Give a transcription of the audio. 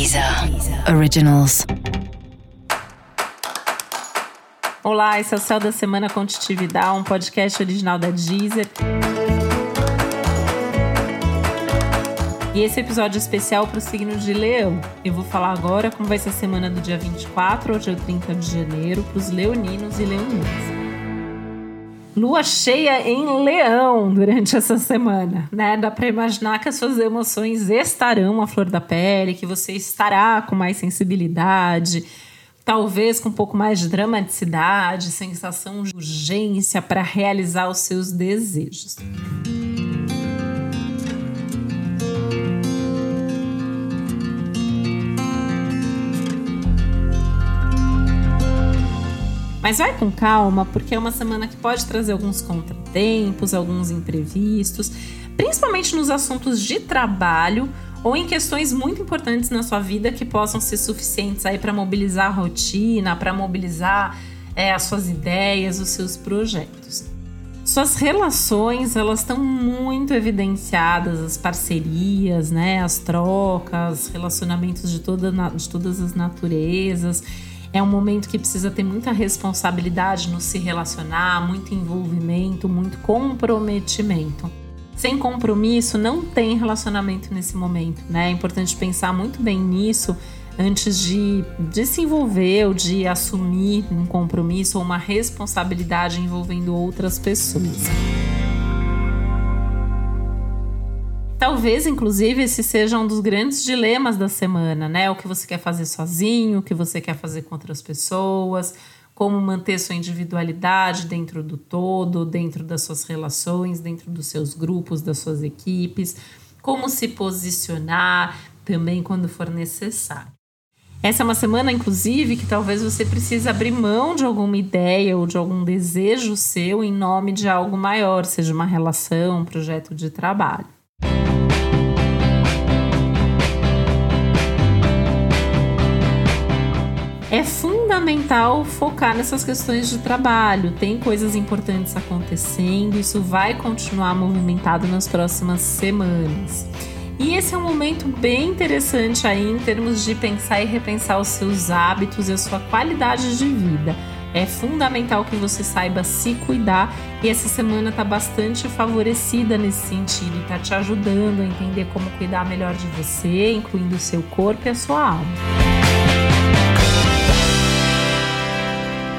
Deezer Originals. Olá, esse é o Céu da Semana Contitividade, um podcast original da Deezer. E esse episódio especial para o signo de Leão. Eu vou falar agora como vai ser a semana do dia 24 ao dia 30 de janeiro para os leoninos e leoninas lua cheia em leão durante essa semana, né? Dá para imaginar que as suas emoções estarão à flor da pele, que você estará com mais sensibilidade, talvez com um pouco mais de dramaticidade, sensação de urgência para realizar os seus desejos. Mas vai com calma, porque é uma semana que pode trazer alguns contratempos, alguns imprevistos, principalmente nos assuntos de trabalho ou em questões muito importantes na sua vida que possam ser suficientes aí para mobilizar a rotina, para mobilizar é, as suas ideias, os seus projetos. Suas relações, elas estão muito evidenciadas, as parcerias, né, as trocas, relacionamentos de, toda, de todas as naturezas. É um momento que precisa ter muita responsabilidade no se relacionar, muito envolvimento, muito comprometimento. Sem compromisso não tem relacionamento nesse momento, né? É importante pensar muito bem nisso antes de, de se envolver ou de assumir um compromisso ou uma responsabilidade envolvendo outras pessoas. Talvez, inclusive, esse seja um dos grandes dilemas da semana, né? O que você quer fazer sozinho, o que você quer fazer com outras pessoas, como manter sua individualidade dentro do todo, dentro das suas relações, dentro dos seus grupos, das suas equipes, como se posicionar também quando for necessário. Essa é uma semana, inclusive, que talvez você precise abrir mão de alguma ideia ou de algum desejo seu em nome de algo maior, seja uma relação, um projeto de trabalho. É fundamental focar nessas questões de trabalho. Tem coisas importantes acontecendo, isso vai continuar movimentado nas próximas semanas. E esse é um momento bem interessante aí em termos de pensar e repensar os seus hábitos e a sua qualidade de vida. É fundamental que você saiba se cuidar e essa semana está bastante favorecida nesse sentido e está te ajudando a entender como cuidar melhor de você, incluindo o seu corpo e a sua alma.